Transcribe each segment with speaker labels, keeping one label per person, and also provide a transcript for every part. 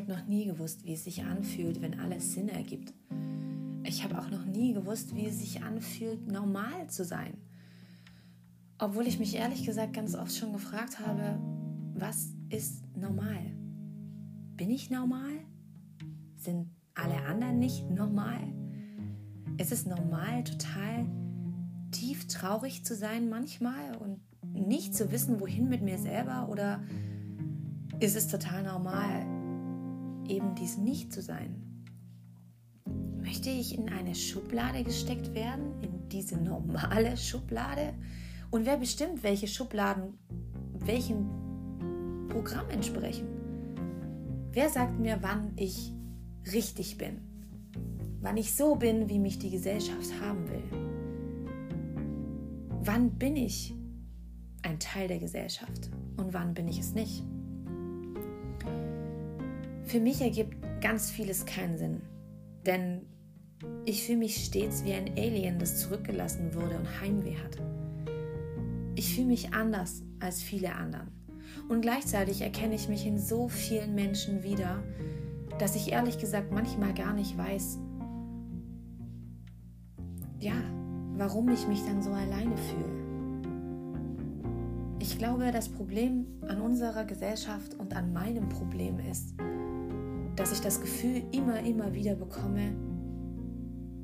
Speaker 1: habe noch nie gewusst, wie es sich anfühlt, wenn alles Sinn ergibt. Ich habe auch noch nie gewusst, wie es sich anfühlt, normal zu sein. Obwohl ich mich ehrlich gesagt ganz oft schon gefragt habe, was ist normal? Bin ich normal? Sind alle anderen nicht normal? Ist es normal, total tief traurig zu sein manchmal und nicht zu wissen, wohin mit mir selber? Oder ist es total normal, eben dies nicht zu sein? Möchte ich in eine Schublade gesteckt werden, in diese normale Schublade? Und wer bestimmt, welche Schubladen welchem Programm entsprechen? Wer sagt mir, wann ich richtig bin? Wann ich so bin, wie mich die Gesellschaft haben will? Wann bin ich ein Teil der Gesellschaft und wann bin ich es nicht? Für mich ergibt ganz vieles keinen Sinn, denn ich fühle mich stets wie ein Alien, das zurückgelassen wurde und Heimweh hat. Ich fühle mich anders als viele anderen. Und gleichzeitig erkenne ich mich in so vielen Menschen wieder, dass ich ehrlich gesagt manchmal gar nicht weiß, ja, warum ich mich dann so alleine fühle. Ich glaube, das Problem an unserer Gesellschaft und an meinem Problem ist, dass ich das Gefühl immer, immer wieder bekomme,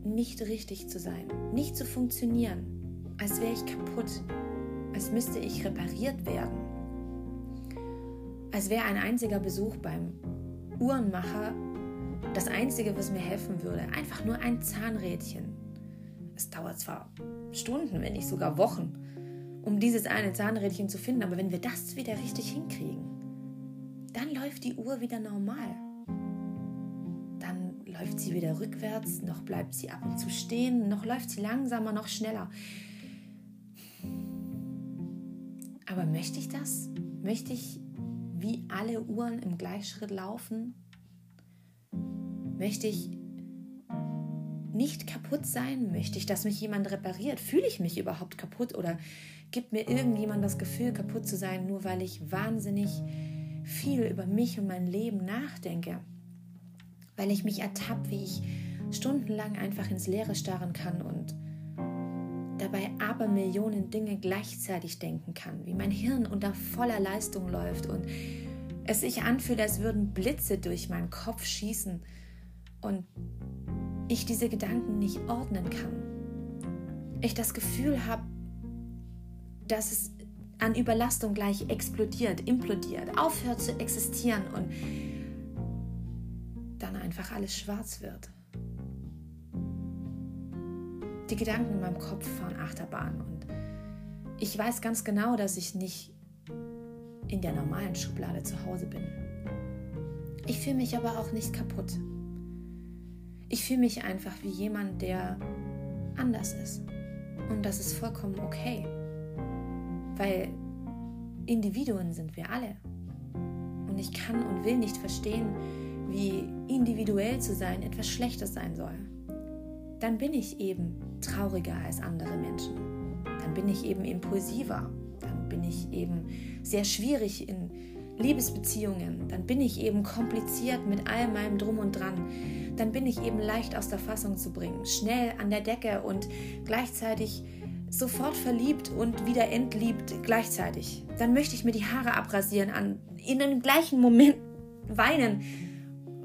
Speaker 1: nicht richtig zu sein, nicht zu funktionieren, als wäre ich kaputt, als müsste ich repariert werden, als wäre ein einziger Besuch beim Uhrenmacher das Einzige, was mir helfen würde. Einfach nur ein Zahnrädchen. Es dauert zwar Stunden, wenn nicht sogar Wochen, um dieses eine Zahnrädchen zu finden, aber wenn wir das wieder richtig hinkriegen, dann läuft die Uhr wieder normal läuft sie wieder rückwärts, noch bleibt sie ab und zu stehen, noch läuft sie langsamer, noch schneller. Aber möchte ich das? Möchte ich wie alle Uhren im Gleichschritt laufen? Möchte ich nicht kaputt sein? Möchte ich, dass mich jemand repariert? Fühle ich mich überhaupt kaputt oder gibt mir irgendjemand das Gefühl, kaputt zu sein, nur weil ich wahnsinnig viel über mich und mein Leben nachdenke? Weil ich mich ertappe, wie ich stundenlang einfach ins Leere starren kann und dabei aber Millionen Dinge gleichzeitig denken kann, wie mein Hirn unter voller Leistung läuft und es sich anfühlt, als würden Blitze durch meinen Kopf schießen und ich diese Gedanken nicht ordnen kann. Ich das Gefühl habe, dass es an Überlastung gleich explodiert, implodiert, aufhört zu existieren und einfach alles schwarz wird. Die Gedanken in meinem Kopf fahren Achterbahn und ich weiß ganz genau, dass ich nicht in der normalen Schublade zu Hause bin. Ich fühle mich aber auch nicht kaputt. Ich fühle mich einfach wie jemand, der anders ist. Und das ist vollkommen okay. Weil Individuen sind wir alle. Und ich kann und will nicht verstehen, wie individuell zu sein etwas Schlechtes sein soll, dann bin ich eben trauriger als andere Menschen. Dann bin ich eben impulsiver. Dann bin ich eben sehr schwierig in Liebesbeziehungen. Dann bin ich eben kompliziert mit all meinem Drum und Dran. Dann bin ich eben leicht aus der Fassung zu bringen. Schnell an der Decke und gleichzeitig sofort verliebt und wieder entliebt gleichzeitig. Dann möchte ich mir die Haare abrasieren, an, in dem gleichen Moment weinen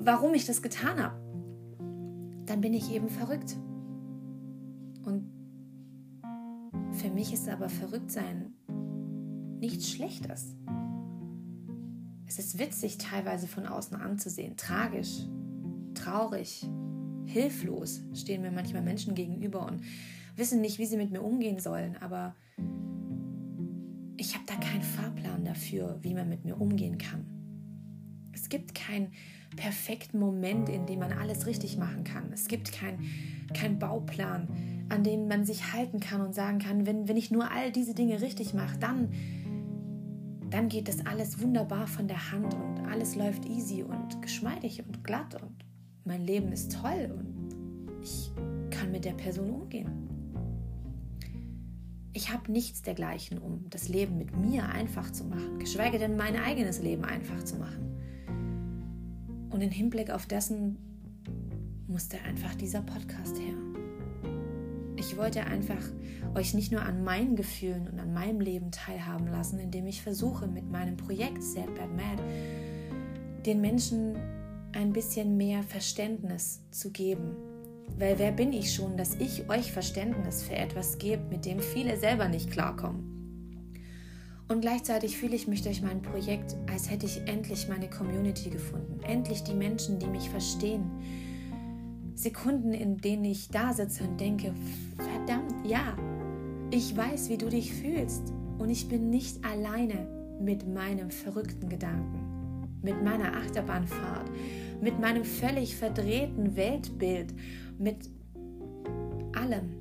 Speaker 1: warum ich das getan habe, dann bin ich eben verrückt. Und für mich ist aber verrückt sein nichts Schlechtes. Es ist witzig teilweise von außen anzusehen, tragisch, traurig, hilflos stehen mir manchmal Menschen gegenüber und wissen nicht, wie sie mit mir umgehen sollen, aber ich habe da keinen Fahrplan dafür, wie man mit mir umgehen kann. Es gibt kein perfekten Moment, in dem man alles richtig machen kann. Es gibt keinen kein Bauplan, an dem man sich halten kann und sagen kann, wenn, wenn ich nur all diese Dinge richtig mache, dann, dann geht das alles wunderbar von der Hand und alles läuft easy und geschmeidig und glatt und mein Leben ist toll und ich kann mit der Person umgehen. Ich habe nichts dergleichen, um das Leben mit mir einfach zu machen, geschweige denn mein eigenes Leben einfach zu machen. Und im Hinblick auf dessen musste einfach dieser Podcast her. Ich wollte einfach euch nicht nur an meinen Gefühlen und an meinem Leben teilhaben lassen, indem ich versuche, mit meinem Projekt Sad Bad Mad den Menschen ein bisschen mehr Verständnis zu geben. Weil wer bin ich schon, dass ich euch Verständnis für etwas gebe, mit dem viele selber nicht klarkommen? Und gleichzeitig fühle ich mich durch mein Projekt, als hätte ich endlich meine Community gefunden. Endlich die Menschen, die mich verstehen. Sekunden, in denen ich da sitze und denke, verdammt, ja, ich weiß, wie du dich fühlst. Und ich bin nicht alleine mit meinem verrückten Gedanken mit meiner Achterbahnfahrt, mit meinem völlig verdrehten Weltbild, mit allem.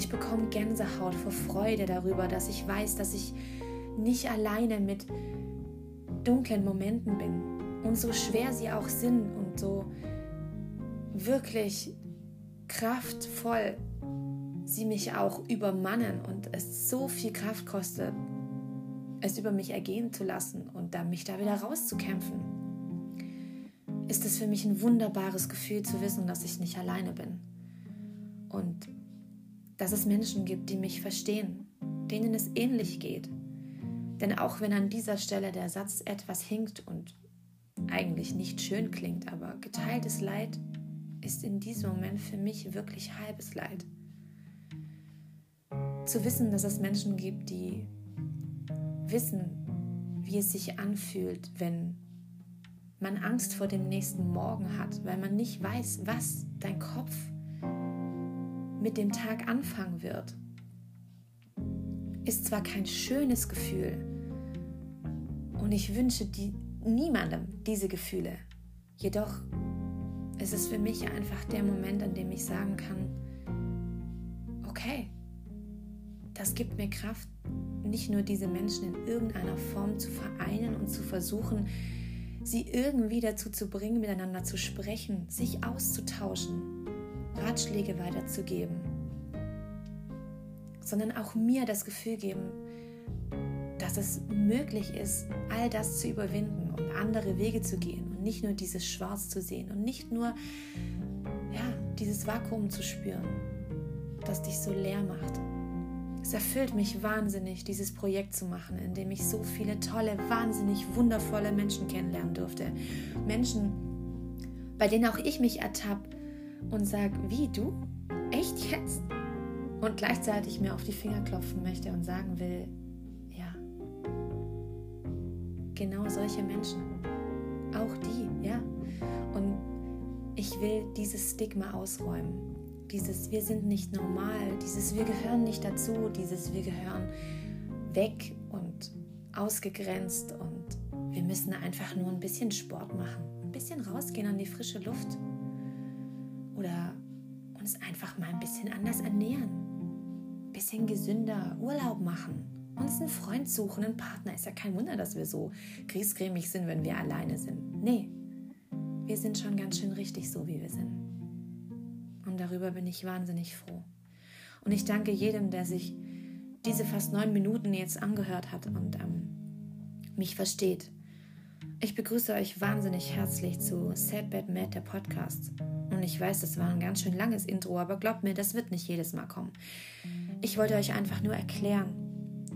Speaker 1: Ich bekomme Gänsehaut vor Freude darüber, dass ich weiß, dass ich nicht alleine mit dunklen Momenten bin. Und so schwer sie auch sind und so wirklich kraftvoll sie mich auch übermannen und es so viel Kraft kostet, es über mich ergehen zu lassen und dann mich da wieder rauszukämpfen, ist es für mich ein wunderbares Gefühl zu wissen, dass ich nicht alleine bin. Und dass es Menschen gibt, die mich verstehen, denen es ähnlich geht. Denn auch wenn an dieser Stelle der Satz etwas hinkt und eigentlich nicht schön klingt, aber geteiltes Leid ist in diesem Moment für mich wirklich halbes Leid. Zu wissen, dass es Menschen gibt, die wissen, wie es sich anfühlt, wenn man Angst vor dem nächsten Morgen hat, weil man nicht weiß, was dein Kopf mit dem Tag anfangen wird. Ist zwar kein schönes Gefühl und ich wünsche die, niemandem diese Gefühle, jedoch ist es für mich einfach der Moment, an dem ich sagen kann, okay, das gibt mir Kraft, nicht nur diese Menschen in irgendeiner Form zu vereinen und zu versuchen, sie irgendwie dazu zu bringen, miteinander zu sprechen, sich auszutauschen, Ratschläge weiterzugeben, sondern auch mir das Gefühl geben, dass es möglich ist, all das zu überwinden und andere Wege zu gehen und nicht nur dieses Schwarz zu sehen und nicht nur ja, dieses Vakuum zu spüren, das dich so leer macht. Es erfüllt mich wahnsinnig, dieses Projekt zu machen, in dem ich so viele tolle, wahnsinnig wundervolle Menschen kennenlernen durfte. Menschen, bei denen auch ich mich ertappe und sage, wie du? Echt jetzt? Und gleichzeitig mir auf die Finger klopfen möchte und sagen will, ja, genau solche Menschen. Auch die, ja. Und ich will dieses Stigma ausräumen dieses Wir sind nicht normal, dieses Wir gehören nicht dazu, dieses Wir gehören weg und ausgegrenzt und wir müssen einfach nur ein bisschen Sport machen, ein bisschen rausgehen an die frische Luft oder uns einfach mal ein bisschen anders ernähren, ein bisschen gesünder Urlaub machen, uns einen Freund suchen, einen Partner. Ist ja kein Wunder, dass wir so griesgrämig sind, wenn wir alleine sind. Nee, wir sind schon ganz schön richtig so, wie wir sind. Und darüber bin ich wahnsinnig froh. Und ich danke jedem, der sich diese fast neun Minuten jetzt angehört hat und ähm, mich versteht. Ich begrüße euch wahnsinnig herzlich zu Sad Bad Mad, der Podcast. Und ich weiß, das war ein ganz schön langes Intro, aber glaubt mir, das wird nicht jedes Mal kommen. Ich wollte euch einfach nur erklären,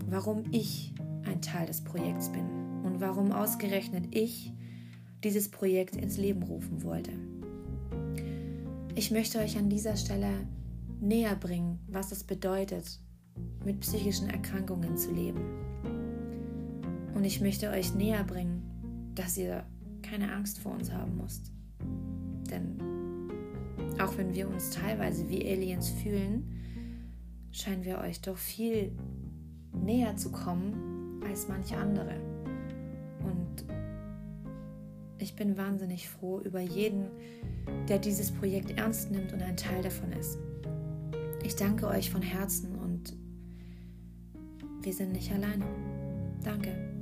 Speaker 1: warum ich ein Teil des Projekts bin und warum ausgerechnet ich dieses Projekt ins Leben rufen wollte. Ich möchte euch an dieser Stelle näher bringen, was es bedeutet, mit psychischen Erkrankungen zu leben. Und ich möchte euch näher bringen, dass ihr keine Angst vor uns haben müsst. Denn auch wenn wir uns teilweise wie Aliens fühlen, scheinen wir euch doch viel näher zu kommen als manche andere. Und ich bin wahnsinnig froh über jeden, der dieses Projekt ernst nimmt und ein Teil davon ist. Ich danke euch von Herzen und wir sind nicht alleine. Danke.